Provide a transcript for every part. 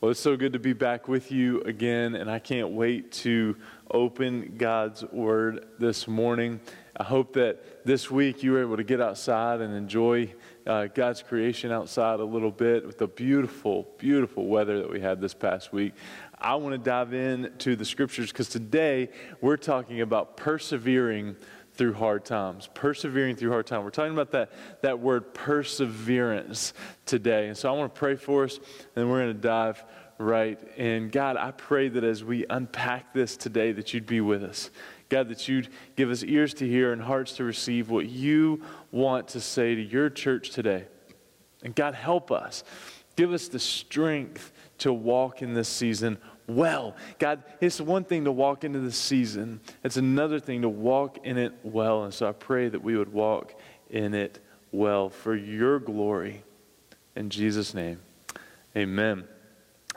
Well, it's so good to be back with you again, and I can't wait to open God's Word this morning. I hope that this week you were able to get outside and enjoy uh, God's creation outside a little bit with the beautiful, beautiful weather that we had this past week. I want to dive into the scriptures because today we're talking about persevering through hard times. Persevering through hard times. We're talking about that, that word perseverance today. And so I want to pray for us, and we're going to dive right in. God, I pray that as we unpack this today, that you'd be with us. God, that you'd give us ears to hear and hearts to receive what you want to say to your church today. And God, help us. Give us the strength to walk in this season well. God, it's one thing to walk into the season, it's another thing to walk in it well. And so I pray that we would walk in it well for your glory. In Jesus' name, amen.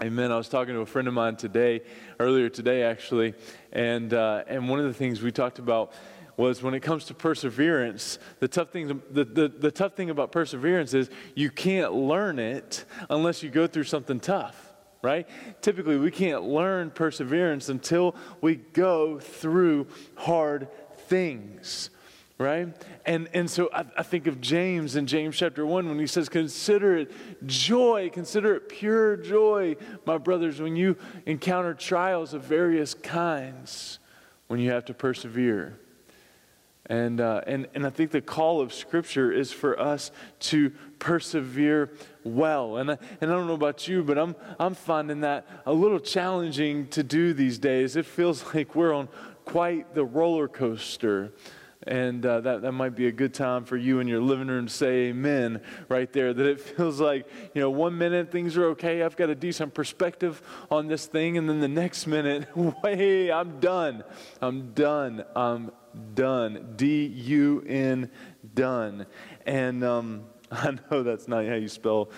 Amen. I was talking to a friend of mine today, earlier today actually, and, uh, and one of the things we talked about was when it comes to perseverance, the tough thing, the, the, the tough thing about perseverance is you can't learn it unless you go through something tough right? Typically, we can't learn perseverance until we go through hard things, right? And, and so I, I, think of James in James chapter 1 when he says, Consider it joy, consider it pure joy, my brothers, when you encounter trials of various kinds, when you have to persevere. And, uh, and, and I think the call of Scripture is for us to persevere well. And, and I don't know about you, but I'm, I'm finding that a little challenging to do these days. It feels like we're on quite the roller coaster. And uh, that, that might be a good time for you in your living room to say amen right there. That it feels like, you know, one minute things are okay. I've got a decent perspective on this thing. And then the next minute, hey, I'm done. I'm done. I'm done. D U N, done. And, um, I know that's not how you spell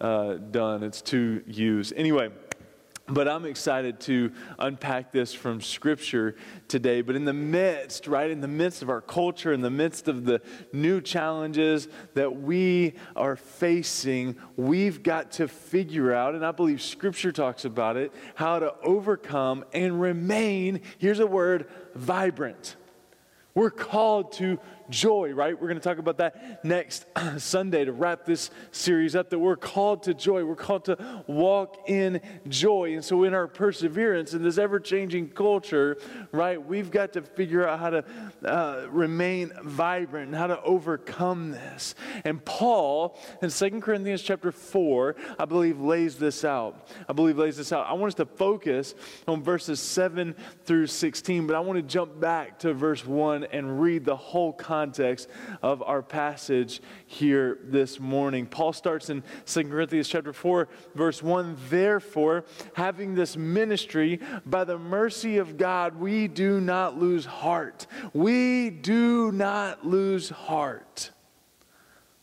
uh, done, it's two U's. Anyway, but I'm excited to unpack this from Scripture today. But in the midst, right, in the midst of our culture, in the midst of the new challenges that we are facing, we've got to figure out, and I believe Scripture talks about it, how to overcome and remain, here's a word, vibrant. We're called to joy, right? We're going to talk about that next Sunday to wrap this series up. That we're called to joy. We're called to walk in joy. And so, in our perseverance in this ever changing culture, right, we've got to figure out how to uh, remain vibrant and how to overcome this. And Paul, in Second Corinthians chapter 4, I believe lays this out. I believe lays this out. I want us to focus on verses 7 through 16, but I want to jump back to verse 1 and read the whole context context of our passage here this morning. Paul starts in 2 Corinthians chapter 4, verse 1. Therefore, having this ministry, by the mercy of God, we do not lose heart. We do not lose heart.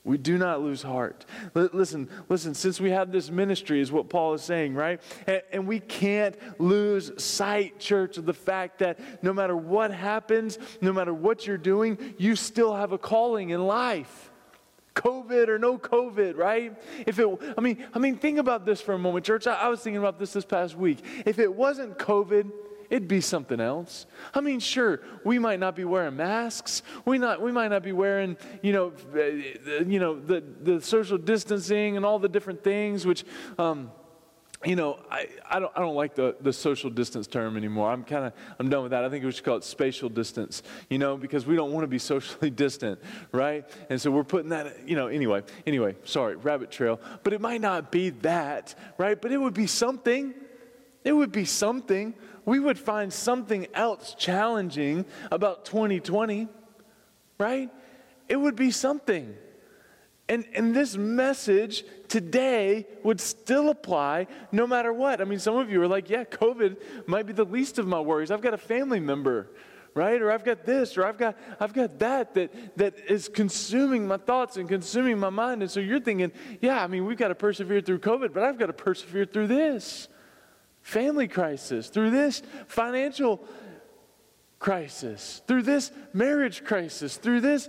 We do not lose heart. listen, listen, since we have this ministry, is what Paul is saying, right? And, and, we can't lose sight, church, of the fact that no matter what happens, no matter what you're doing, you still have a calling in life. COVID or no COVID, right? If it, I mean, I mean, think about this for a moment, church. I, I was thinking about this this past week. If it wasn't COVID, it'd be something else. I mean, sure, we might not be wearing masks. We not we might not be wearing, you know, you know, the the social distancing and all the different things which um, you know, I, I, don't, I don't like the, the social distance term anymore. I'm kind of, I'm done with that. I think we should call it spatial distance, you know, because we don't want to be socially distant, right? And so we're putting that, you know, anyway, anyway, sorry, rabbit trail. But it might not be that, right? But it would be something. It would be something we would find something else challenging about 2020, right? It would be something. And, and this message today would still apply no matter what. I mean, some of you are like, yeah, COVID might be the least of my worries. I've got a family member, right? Or I've got this, or I've got, I've got that, that that is consuming my thoughts and consuming my mind. And so you're thinking, yeah, I mean, we've got to persevere through COVID, but I've got to persevere through this family crisis, through this financial crisis, through this marriage crisis, through this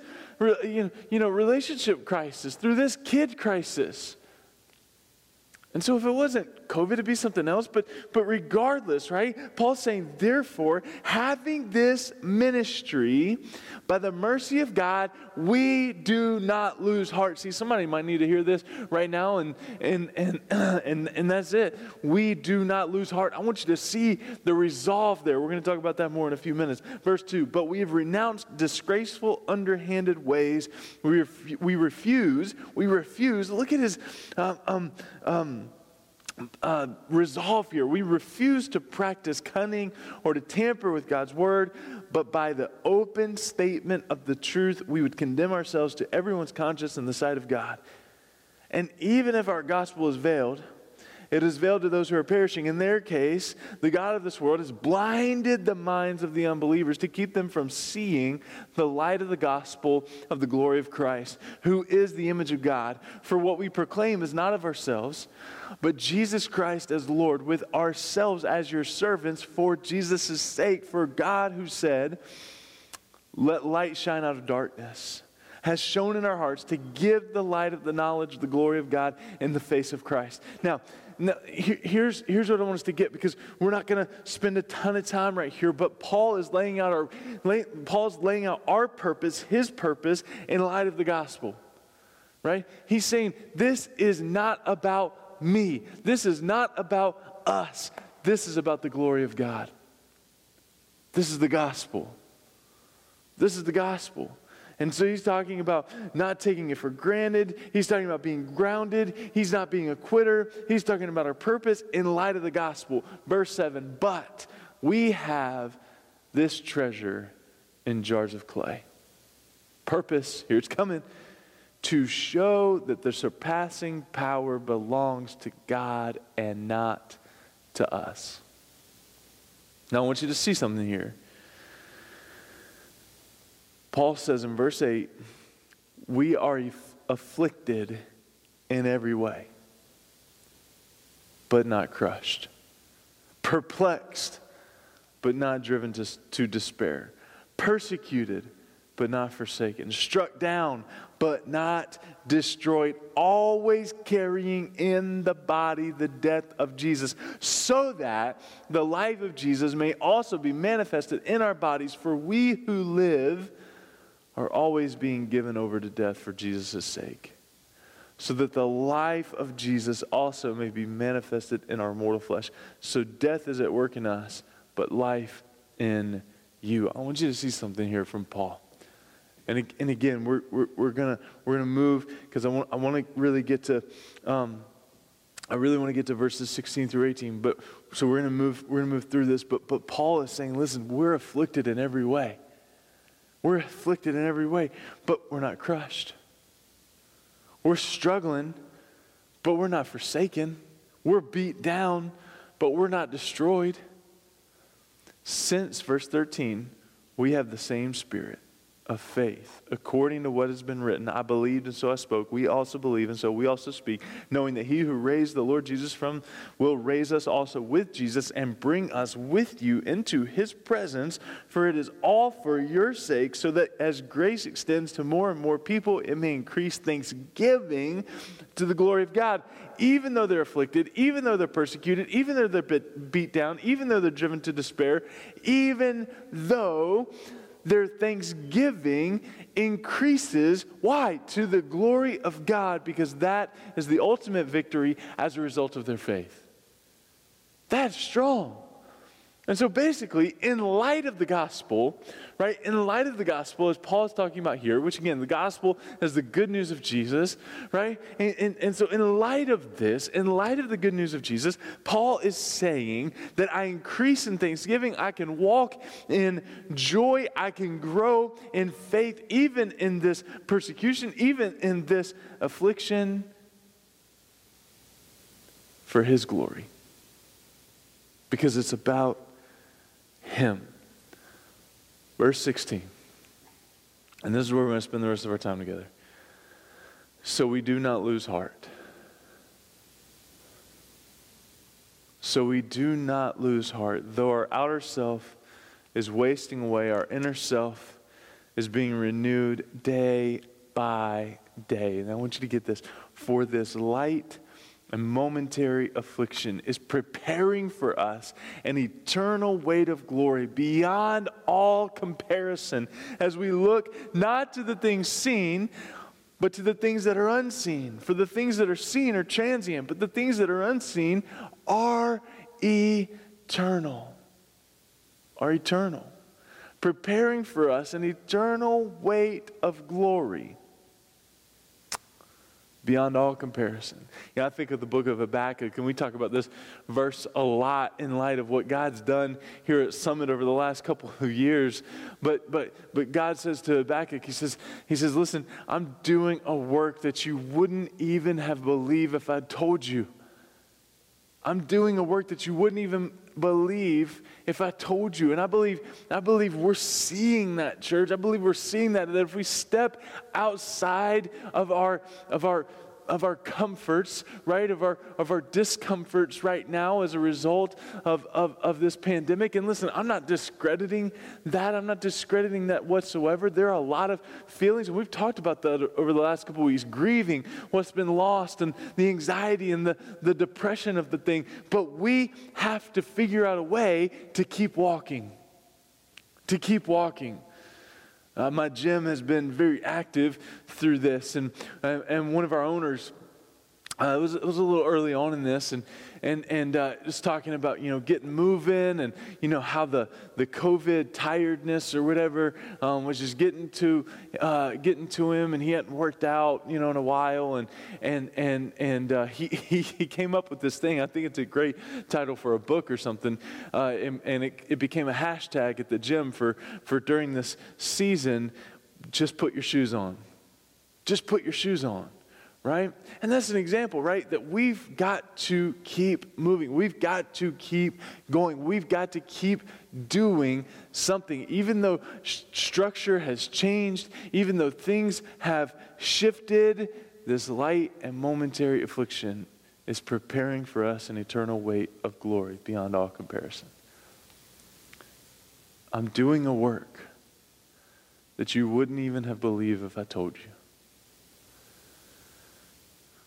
you know, relationship crisis, through this kid crisis. And so, if it wasn't COVID to be something else, but, but regardless, right? Paul's saying, therefore, having this ministry, by the mercy of God, we do not lose heart. See, somebody might need to hear this right now, and, and, and, and, and that's it. We do not lose heart. I want you to see the resolve there. We're going to talk about that more in a few minutes. Verse 2 But we have renounced disgraceful, underhanded ways. We, ref- we refuse, we refuse. Look at his. Uh, um, um, uh, resolve here. We refuse to practice cunning or to tamper with God's word, but by the open statement of the truth, we would condemn ourselves to everyone's conscience in the sight of God. And even if our gospel is veiled, it is veiled to those who are perishing. In their case, the God of this world has blinded the minds of the unbelievers to keep them from seeing the light of the gospel of the glory of Christ, who is the image of God. For what we proclaim is not of ourselves, but Jesus Christ as Lord, with ourselves as your servants for Jesus' sake. For God, who said, Let light shine out of darkness has shown in our hearts to give the light of the knowledge of the glory of God in the face of Christ. Now, now, here's, here's what I want us to get because we're not going to spend a ton of time right here, but Paul is laying out our, lay, Paul's laying out our purpose, his purpose, in light of the gospel. Right? He's saying, This is not about me. This is not about us. This is about the glory of God. This is the gospel. This is the gospel. And so he's talking about not taking it for granted. He's talking about being grounded. He's not being a quitter. He's talking about our purpose in light of the gospel. Verse 7 But we have this treasure in jars of clay. Purpose, here it's coming, to show that the surpassing power belongs to God and not to us. Now, I want you to see something here. Paul says in verse 8, we are afflicted in every way, but not crushed, perplexed, but not driven to, to despair, persecuted, but not forsaken, struck down, but not destroyed, always carrying in the body the death of Jesus, so that the life of Jesus may also be manifested in our bodies. For we who live, are always being given over to death for Jesus' sake, so that the life of Jesus also may be manifested in our mortal flesh. So death is at work in us, but life in you. I want you to see something here from Paul. And, and again, we're, we're, we're going we're gonna move because I want, I want to really get to. Um, I really want to get to verses 16 through 18, but so we're going to move we're going to move through this, but but Paul is saying, listen, we're afflicted in every way. We're afflicted in every way, but we're not crushed. We're struggling, but we're not forsaken. We're beat down, but we're not destroyed. Since, verse 13, we have the same spirit of faith, according to what has been written. I believed and so I spoke. We also believe and so we also speak, knowing that he who raised the Lord Jesus from will raise us also with Jesus and bring us with you into his presence. For it is all for your sake, so that as grace extends to more and more people, it may increase thanksgiving to the glory of God. Even though they're afflicted, even though they're persecuted, even though they're beat down, even though they're driven to despair, even though their thanksgiving increases. Why? To the glory of God, because that is the ultimate victory as a result of their faith. That's strong. And so basically, in light of the gospel, right, in light of the gospel, as Paul is talking about here, which again, the gospel is the good news of Jesus, right? And, and, and, so, in light of this, in light of the good news of Jesus, Paul is saying that I increase in thanksgiving, I can walk in joy, I can grow in faith, even in this persecution, even in this affliction, for his glory. Because it's about him. Verse 16. And this is where we're going to spend the rest of our time together. So we do not lose heart. So we do not lose heart. Though our outer self is wasting away, our inner self is being renewed day by day. And I want you to get this. For this light and momentary affliction is preparing for us an eternal weight of glory beyond all comparison as we look not to the things seen, but to the things that are unseen. For the things that are seen are transient, but the things that are unseen are eternal. Are eternal. Preparing for us an eternal weight of glory beyond all comparison. Know, I think of the book of Habakkuk, and we talk about this verse a lot in light of what God's done here at Summit over the last couple of years. But but but God says to Habakkuk, He says, He says, Listen, I'm doing a work that you wouldn't even have believed if I told you. I'm doing a work that you wouldn't even believe if I told you. And I believe, I believe we're seeing that, church. I believe we're seeing that, that if we step outside of our, of our of our comforts, right? Of our, of our discomforts right now as a result of, of, of this pandemic. And listen, I'm not discrediting that. I'm not discrediting that whatsoever. There are a lot of feelings, and we've talked about that over the last couple of weeks grieving what's been lost and the anxiety and the, the depression of the thing. But we have to figure out a way to keep walking. To keep walking. Uh, my gym has been very active through this, and, uh, and one of our owners, uh, it, was, it was a little early on in this, and, and, and uh, just talking about, you know, getting moving and, you know, how the, the COVID tiredness or whatever um, was just getting to, uh, getting to him and he hadn't worked out, you know, in a while. And, and, and, and uh, he, he, he, came up with this thing. I think it's a great title for a book or something. Uh, and, and it, it became a hashtag at the gym for, for during this season, just put your shoes on. Just put your shoes on right? And that's an example, right? That we've got to keep moving. We've got to keep going. We've got to keep doing something. Even though structure has changed, even though things have shifted, this light and momentary affliction is preparing for us an eternal weight of glory beyond all comparison. I'm doing a work that you wouldn't even have believed if I told you.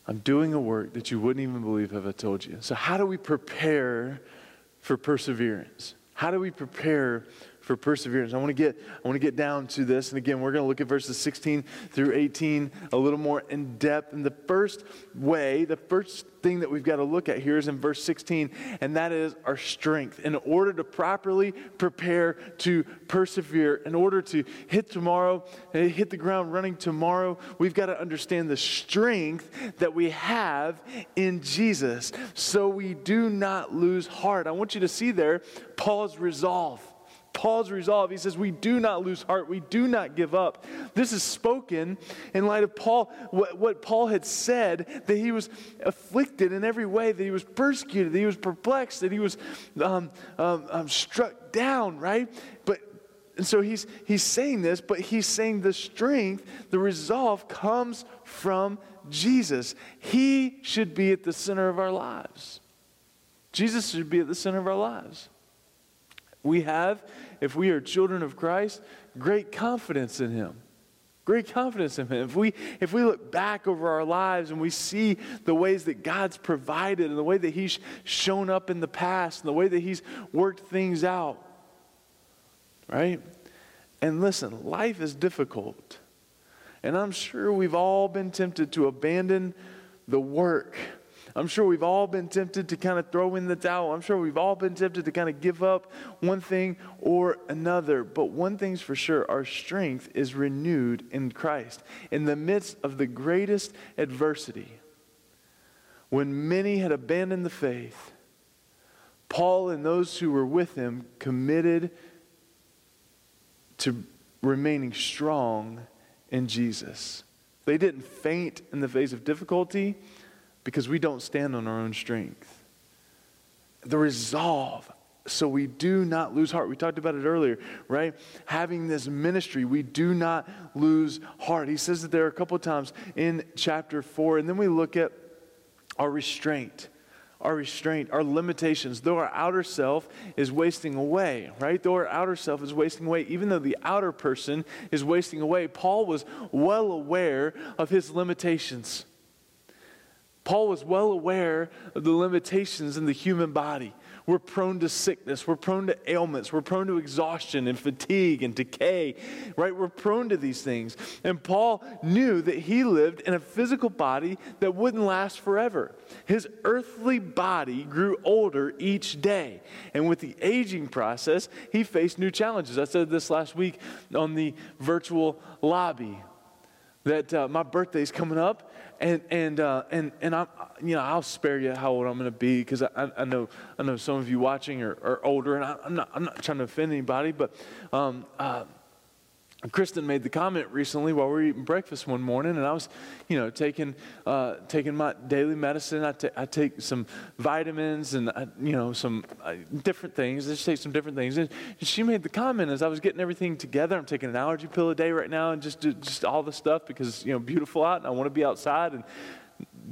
I'm doing a work that you wouldn't even believe if I told you. So, how do we prepare for perseverance? How do we prepare for perseverance? I want to get I want to get down to this, and again, we're going to look at verses 16 through 18 a little more in depth. And the first way, the first thing that we've got to look at here is in verse 16, and that is our strength. In order to properly prepare to persevere, in order to hit tomorrow, eh, hit the ground running tomorrow, we've got to understand the strength that we have in Jesus so we do not lose heart. I want you to see there Paul's resolve. Paul's resolve. He says, We do not lose heart. We do not give up. This is spoken in light of Paul, what, what, Paul had said, that he was afflicted in every way, that he was persecuted, that he was perplexed, that he was um, um, um, struck down, right? But and so he's, he's saying this, but he's saying the strength, the resolve comes from Jesus. He should be at the center of our lives. Jesus should be at the center of our lives. We have, if we are children of Christ, great confidence in Him. Great confidence in Him. If we, if we look back over our lives and we see the ways that God's provided and the way that He's shown up in the past and the way that He's worked things out, right? And listen, life is difficult. And I'm sure we've all been tempted to abandon the work I'm sure we've all been tempted to kind of throw in the towel. I'm sure we've all been tempted to kind of give up one thing or another. But one thing's for sure our strength is renewed in Christ. In the midst of the greatest adversity, when many had abandoned the faith, Paul and those who were with him committed to remaining strong in Jesus. They didn't faint in the face of difficulty because we don't stand on our own strength. The resolve, so we do not lose heart. We talked about it earlier, right? Having this ministry, we do not lose heart. He says that there are a couple times in chapter 4, and then we look at our restraint our restraint, our limitations, though our outer self is wasting away, right? Though our outer self is wasting away, even though the outer person is wasting away, Paul was well aware of his limitations. Paul was well aware of the limitations in the human body. We're prone to sickness. We're prone to ailments. We're prone to exhaustion and fatigue and decay, right? We're prone to these things. And Paul knew that he lived in a physical body that wouldn't last forever. His earthly body grew older each day. And with the aging process, he faced new challenges. I said this last week on the virtual lobby that uh, my birthday's coming up and and uh, and and I'm you know, I'll spare you how old I'm going to be because I, I know I know some of you watching are, are older, and I, am not I'm not trying to offend anybody, but um, uh, Kristen made the comment recently while we were eating breakfast one morning, and I was, you know, taking uh, taking my daily medicine. I, I take some vitamins and I, you know some uh, different things. I just take some different things. And she made the comment as I was getting everything together. I'm taking an allergy pill a day right now, and just just all the stuff because you know beautiful out, and I want to be outside and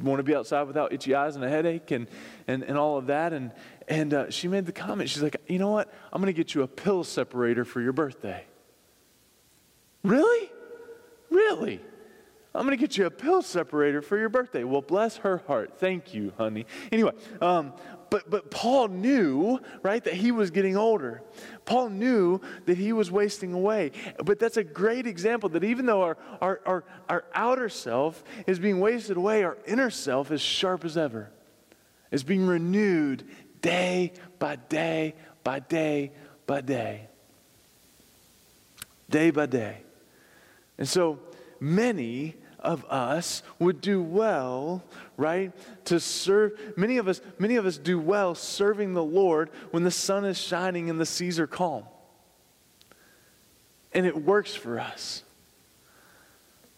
want to be outside without itchy eyes and a headache and and, and all of that. And and uh, she made the comment. She's like, you know what? I'm going to get you a pill separator for your birthday. Really? Really? I'm going to get you a pill separator for your birthday. Well, bless her heart. Thank you, honey. Anyway, um, but, but Paul knew, right, that he was getting older. Paul knew that he was wasting away. But that's a great example that even though our, our, our, our outer self is being wasted away, our inner self is sharp as ever, is being renewed day by day by day by day. Day by day. And so many of us would do well, right, to serve. Many of us, many of us do well serving the Lord when the sun is shining and the seas are calm. And it works for us.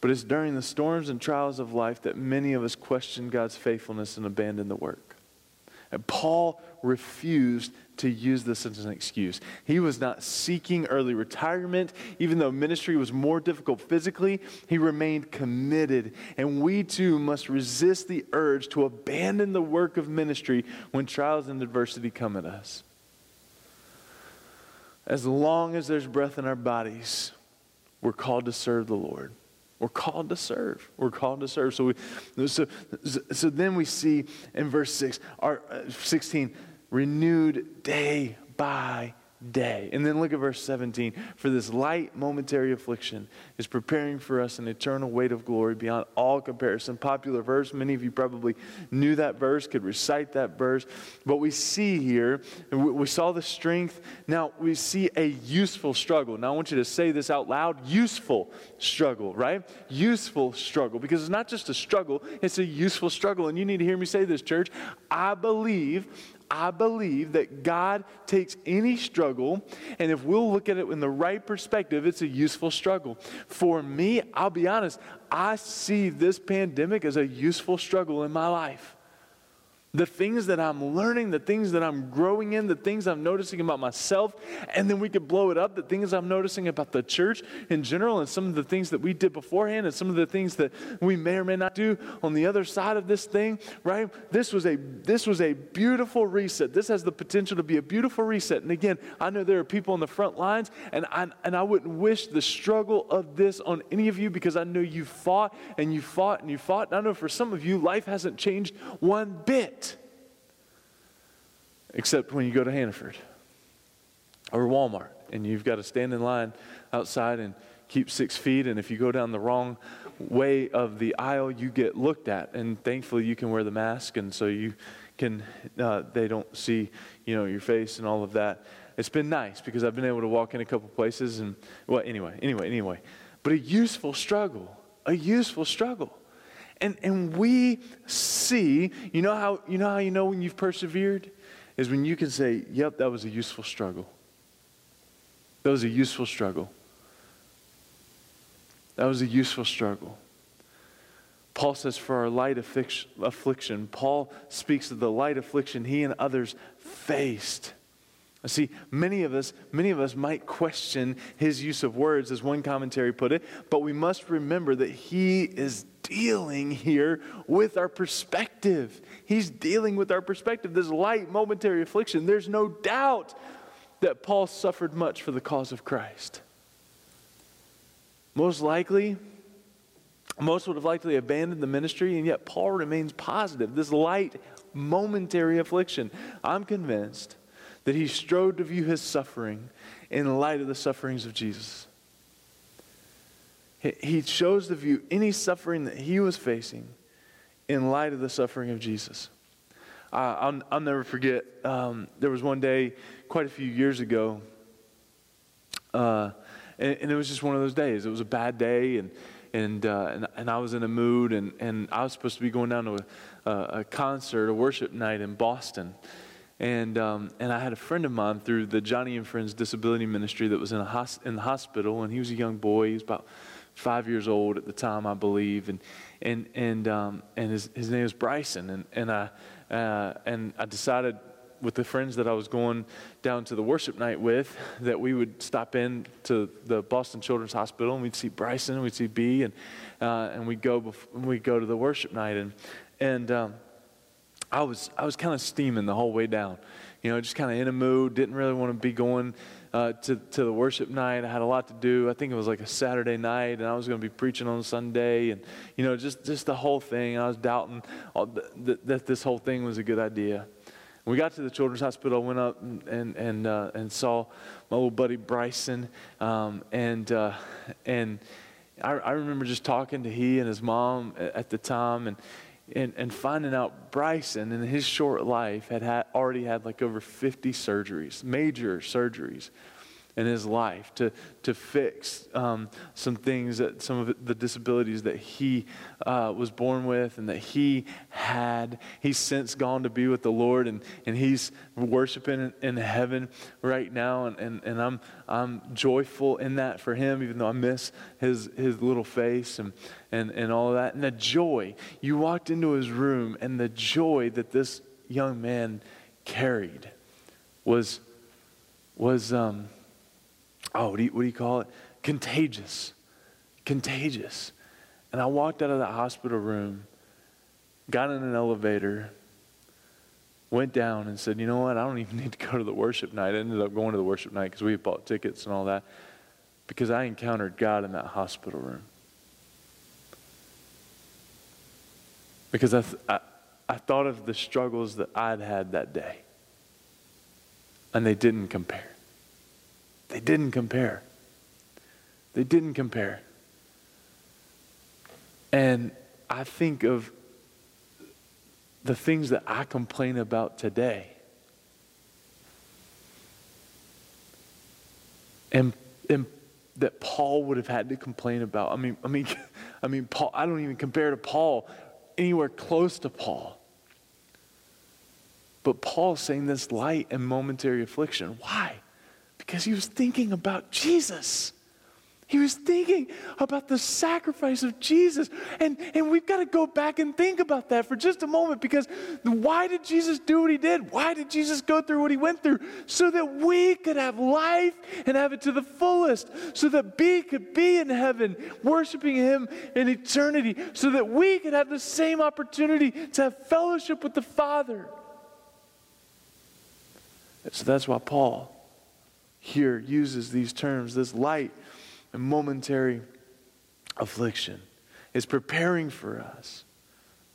But it's during the storms and trials of life that many of us question God's faithfulness and abandon the work. Paul refused to use this as an excuse. He was not seeking early retirement. Even though ministry was more difficult physically, he remained committed. And we too must resist the urge to abandon the work of ministry when trials and adversity come at us. As long as there's breath in our bodies, we're called to serve the Lord. We're called to serve. We're called to serve. So, we, so, so then we see in verse 6, our, uh, 16, renewed day by day. And then look at verse 17. For this light momentary affliction is preparing for us an eternal weight of glory beyond all comparison. Popular verse. Many of you probably knew that verse, could recite that verse. But we see here, we saw the strength. Now we see a useful struggle. Now I want you to say this out loud useful struggle, right? Useful struggle. Because it's not just a struggle, it's a useful struggle. And you need to hear me say this, church. I believe I believe that God takes any struggle, and if we'll look at it in the right perspective, it's a useful struggle. For me, I'll be honest, I see this pandemic as a useful struggle in my life the things that I'm learning, the things that I'm growing in, the things I'm noticing about myself, and then we could blow it up, the things I'm noticing about the church in general, and some of the things that we did beforehand, and some of the things that we may or may not do on the other side of this thing, right? This was a this was a beautiful reset. This has the potential to be a beautiful reset. And again, I know there are people on the front lines, and I and I wouldn't wish the struggle of this on any of you because I know you fought and you fought and you fought. And I know for some of you, life hasn't changed one bit except when you go to Hannaford or Walmart and you've got to stand in line outside and keep six feet. And if you go down the wrong way of the aisle, you get looked at. And thankfully, you can wear the mask, and so you can uh, they don't see you know your face and all of that. It's been nice because I've been able to walk in a couple places and well, anyway, anyway, anyway. But a useful struggle, a useful struggle. And, and we see, you know how you know how you know when you've persevered? Is when you can say, yep, that was a useful struggle. That was a useful struggle. That was a useful struggle. Paul says, for our light affliction, Paul speaks of the light affliction he and others faced. See, many of us, many of us might question his use of words, as one commentary put it, but we must remember that he is dealing here with our perspective. He's dealing with our perspective. This light momentary affliction, there's no doubt that Paul suffered much for the cause of Christ. Most likely, Most would have likely abandoned the ministry, and yet Paul remains positive. This light, momentary affliction. I'm convinced that he strove to view his suffering in light of the sufferings of Jesus. He chose to view any suffering that he was facing in light of the suffering of Jesus. Uh, I'll, I'll, never forget, um, there was one day quite a few years ago, uh, and, and, it was just one of those days. It was a bad day, and, and, uh, and, and, I was in a mood, and, and I was supposed to be going down to a, a concert, a worship night in Boston. And, um, and I had a friend of mine through the Joni and Friends Disability Ministry that was in, a hos- in the hospital, and he was a young boy. He was about five years old at the time, I believe. And, and, and, um, and his, his name was Bryson. And, and, I, uh, and I decided with the friends that I was going down to the worship night with that we would stop in to the Boston Children's Hospital and we'd see Bryson and we'd see B and, uh, and we'd, go bef- we'd go to the worship night. And, and um, I was, I was kind of steaming the whole way down, you know, just kind of in a mood, didn't really want to be going uh, to, to the worship night. I had a lot to do. I think it was like a Saturday night, and I was going to be preaching on Sunday, and you know, just just the whole thing. I was doubting that, this whole thing was a good idea. we got to the children's hospital. Went up and and uh, and saw my little buddy Bryson, um, and uh, and I, I remember just talking to he and his mom at the time, and and, and finding out Bryson in his short life had, had already had like over 50 surgeries, major surgeries in his life to, to fix um, some things that some of the disabilities that he uh, was born with and that he had. He's since gone to be with the Lord and, and he's worshiping in, in heaven right now. And, and, and I'm, I'm joyful in that for him, even though I miss his, his little face and, and, and all of that. And the joy, you walked into his room and the joy that this young man carried was, was, um, oh, what do, you, what do you call it? Contagious. Contagious. And I walked out of that hospital room, got in an elevator, went down and said, you know what? I don't even need to go to the worship night. I ended up going to the worship night because we bought tickets and all that because I encountered God in that hospital room. Because I, th- I, I thought of the struggles that I'd had that day, and they didn't compare. They didn't compare. They didn't compare. And I think of the things that I complain about today. And, and that Paul would have had to complain about. I mean, I mean, I mean, Paul, I don't even compare to Paul anywhere close to Paul. But Paul's saying this light and momentary affliction. Why? Because he was thinking about Jesus. He was thinking about the sacrifice of Jesus. And, and we've got to go back and think about that for just a moment because why did Jesus do what he did? Why did Jesus go through what he went through? So that we could have life and have it to the fullest. So that we could be in heaven worshiping him in eternity. So that we could have the same opportunity to have fellowship with the Father. So that's why Paul here uses these terms this light and momentary affliction is preparing for us,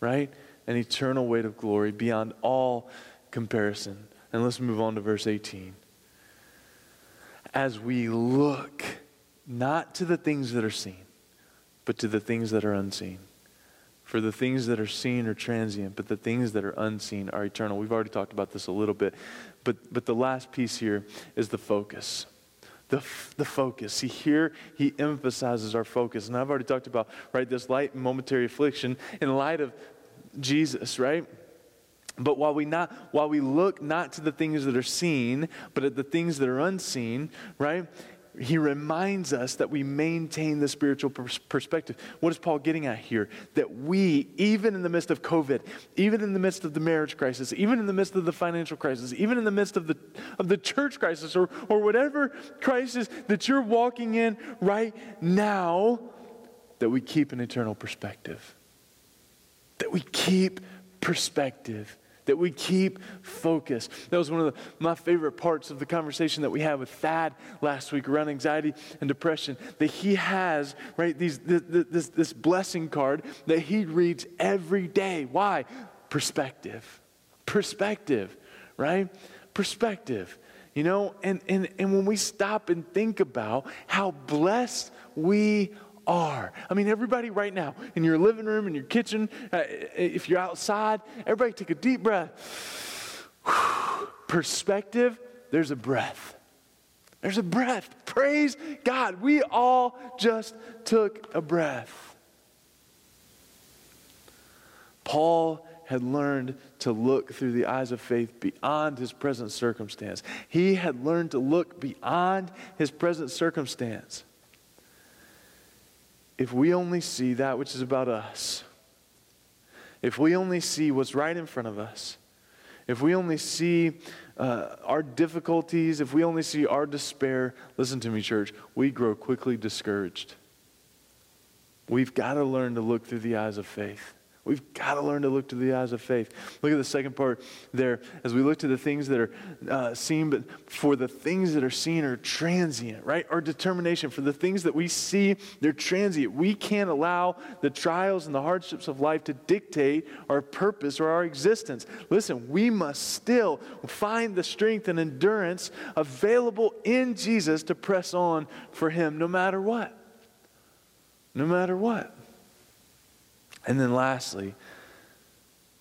right? An eternal weight of glory beyond all comparison. And let's move on to verse 18. As we look not to the things that are seen, but to the things that are unseen. For the things that are seen are transient, but the things that are unseen are eternal. We've already talked about this a little bit, but, but the last piece here is the focus. The, the focus. See, here he emphasizes our focus. And I've already talked about, right, this light momentary affliction in light of Jesus, right? But while we not while we look not to the things that are seen, but at the things that are unseen, right? He reminds us that we maintain the spiritual pers- perspective. What is Paul getting at here? That we, even in the midst of COVID, even in the midst of the marriage crisis, even in the midst of the financial crisis, even in the midst of the, of the church crisis, or, or whatever crisis that you're walking in right now, that we keep an eternal perspective. That we keep perspective that we keep focus. That was one of the, my favorite parts of the conversation that we had with Thad last week around anxiety and depression. That he has, right, these, this, this, this blessing card that he reads every day. Why? Perspective. Perspective, right? Perspective. You know, and, and, and when we stop and think about how blessed we are. I mean, everybody right now in your living room, in your kitchen, uh, if you're outside, everybody take a deep breath. Perspective, there's a breath. There's a breath. Praise God. We all just took a breath. Paul had learned to look through the eyes of faith beyond his present circumstance. He had learned to look beyond his present circumstance if we only see that which is about us, if we only see what's right in front of us, if we only see uh, our difficulties, if we only see our despair, listen to me, church, we grow quickly discouraged. We've got to learn to look through the eyes of faith. We've got to learn to look to the eyes of faith. Look at the second part there as we look to the things that are uh, seen, but for the things that are seen are transient, right? Our determination for the things that we see, they're transient. We can't allow the trials and the hardships of life to dictate our purpose or our existence. Listen, we must still find the strength and endurance available in Jesus to press on for Him no matter what. No matter what. And then lastly,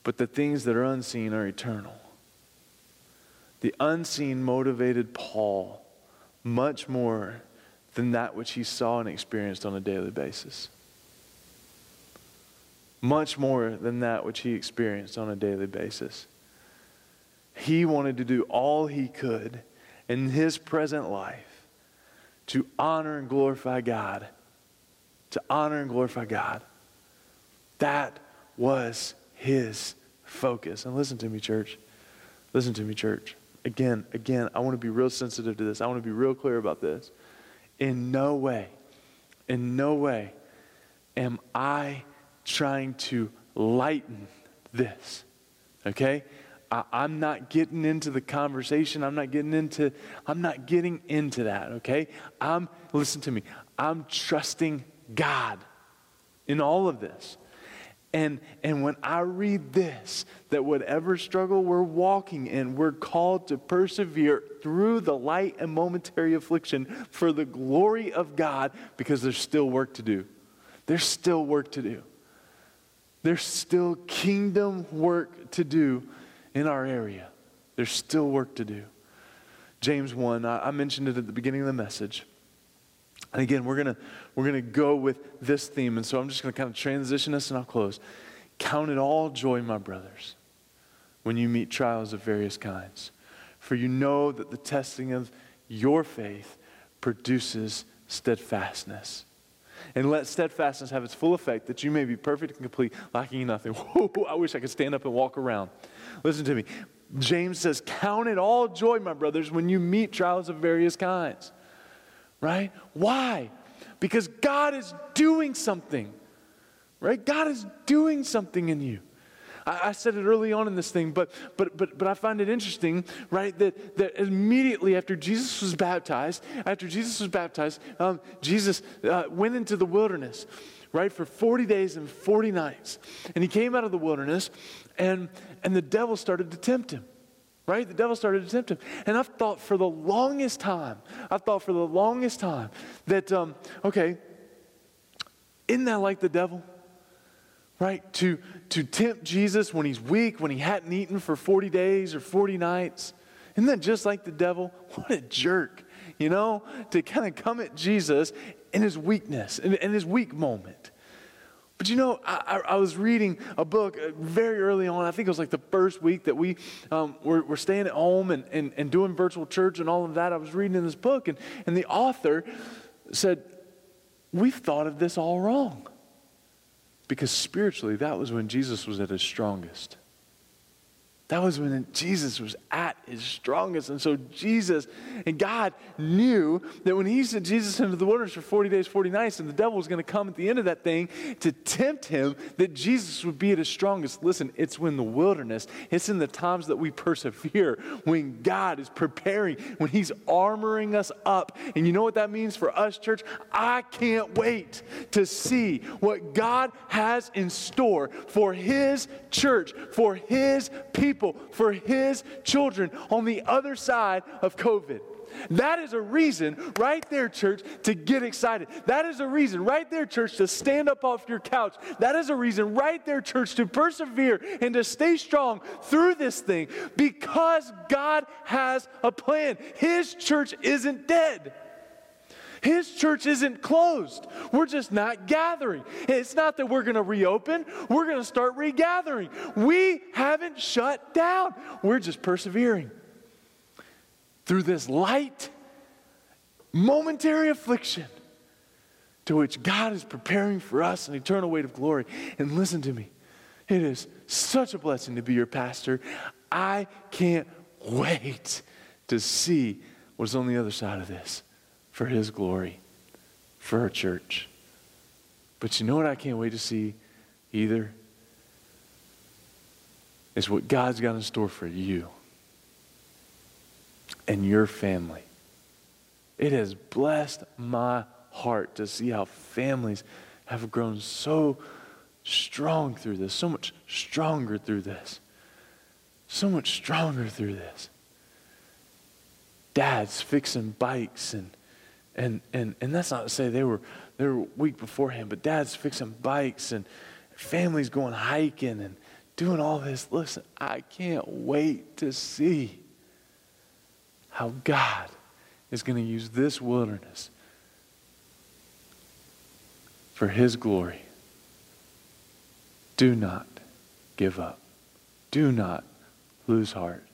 but the things that are unseen are eternal. The unseen motivated Paul much more than that which he saw and experienced on a daily basis. Much more than that which he experienced on a daily basis. He wanted to do all he could in his present life to honor and glorify God. To honor and glorify God. That was his focus. And listen to me, church. Listen to me, church. Again, again, I want to be real sensitive to this. I want to be real clear about this. In no way, in no way am I trying to lighten this. Okay? I, am not getting into the conversation. I'm not getting into, I'm not getting into that, okay? I'm, listen to me, I'm trusting God in all of this. And, and when I read this, that whatever struggle we're walking in, we're called to persevere through the light and momentary affliction for the glory of God because there's still work to do. There's still work to do. There's still kingdom work to do in our area. There's still work to do. James 1, I, mentioned it at the beginning of the message. And again, we're going to we're gonna go with this theme. And so I'm just going to kind of transition us and I'll close. Count it all joy, my brothers, when you meet trials of various kinds. For you know that the testing of your faith produces steadfastness. And let steadfastness have its full effect that you may be perfect and complete, lacking nothing. Whoa, I wish I could stand up and walk around. Listen to me. James says, Count it all joy, my brothers, when you meet trials of various kinds right? Why? Because God is doing something, right? God is doing something in you. I, I said it early on in this thing, but, but, but, but I find it interesting, right, that, that immediately after Jesus was baptized, after Jesus was baptized, um, Jesus uh, went into the wilderness right, for 40 days and 40 nights. And he came out of the wilderness, and, and the devil started to tempt him right? The devil started to tempt him. And I've thought for the longest time, I've thought for the longest time that, um, okay, isn't that like the devil? Right? To, to tempt Jesus when he's weak, when he hadn't eaten for 40 days or 40 nights. Isn't that just like the devil? What a jerk, you know, to kind of come at Jesus in his weakness, in, in his weak moment. But you know, I, I, was reading a book uh, very early on. I think it was like the first week that we um, were, were, staying at home and, and, and doing virtual church and all of that. I was reading in this book, and, and the author said, We've thought of this all wrong. Because spiritually, that was when Jesus was at his strongest. That was when Jesus was at his strongest. And so Jesus and God knew that when he sent Jesus into the wilderness for 40 days, 40 nights, and the devil was going to come at the end of that thing to tempt him, that Jesus would be at his strongest. Listen, it's when the wilderness, it's in the times that we persevere, when God is preparing, when he's armoring us up. And you know what that means for us, church? I can't wait to see what God has in store for his church, for his people people, for his children on the other side of COVID. That is a reason right there, church, to get excited. That is a reason right there, church, to stand up off your couch. That is a reason right there, church, to persevere and to stay strong through this thing because God has a plan. His church isn't dead. His church isn't closed. We're just not gathering. It's not that we're going to reopen, we're going to start regathering. We haven't shut down, we're just persevering through this light, momentary affliction to which God is preparing for us an eternal weight of glory. And listen to me, it is such a blessing to be your pastor. I can't wait to see what's on the other side of this for His glory, for our church. But you know what I can't wait to see either? Is what God's got in store for you and your family. It has blessed my heart to see how families have grown so strong through this, so much stronger through this, so much stronger through this. Dads fixing bikes and and, and, and that's not to say they were, they were weak beforehand, but dad's fixing bikes and families going hiking and doing all this. Listen, I can't wait to see how God is going to use this wilderness for His glory. Do not give up. Do not lose heart.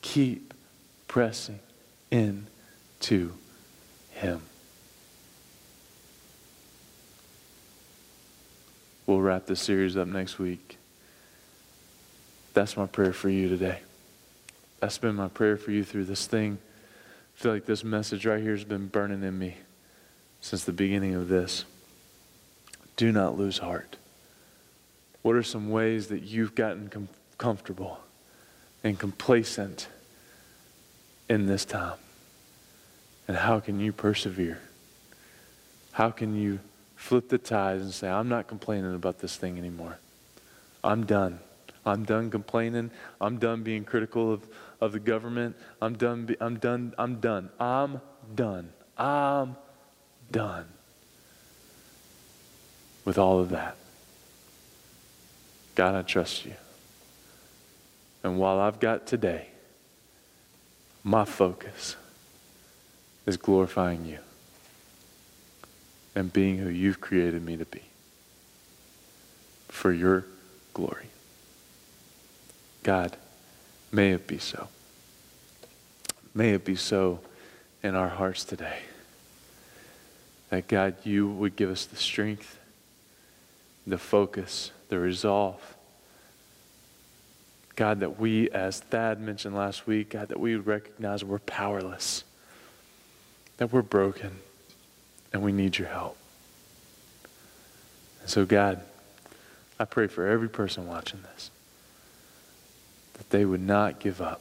Keep pressing into him. We'll wrap this series up next week. That's my prayer for you today. That's been my prayer for you through this thing. I feel like this message right here has been burning in me since the beginning of this. Do not lose heart. What are some ways that you've gotten com- comfortable and complacent in this time? And how can you persevere? How can you flip the tides and say, I'm not complaining about this thing anymore? I'm done. I'm done complaining. I'm done being critical of, of the government. I'm done. Be, I'm done. I'm done. I'm done. I'm done with all of that. God, I trust you. And while I've got today, my focus is glorifying you and being who you've created me to be for your glory. God, may it be so. May it be so in our hearts today. That God, you would give us the strength, the focus, the resolve. God, that we, as Thad mentioned last week, God, that we recognize we're powerless that we're broken and we need your help. And so, God, I pray for every person watching this that they would not give up,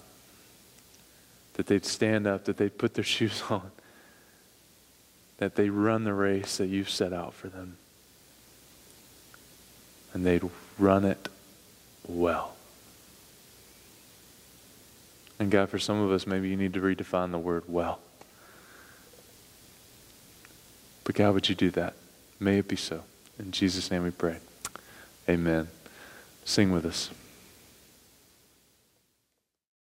that they'd stand up, that they'd put their shoes on, that they run the race that you've set out for them, and they'd run it well. And God, for some of us, maybe you need to redefine the word well. But God, would you do that? May it be so. In Jesus' name we pray. Amen. Sing with us.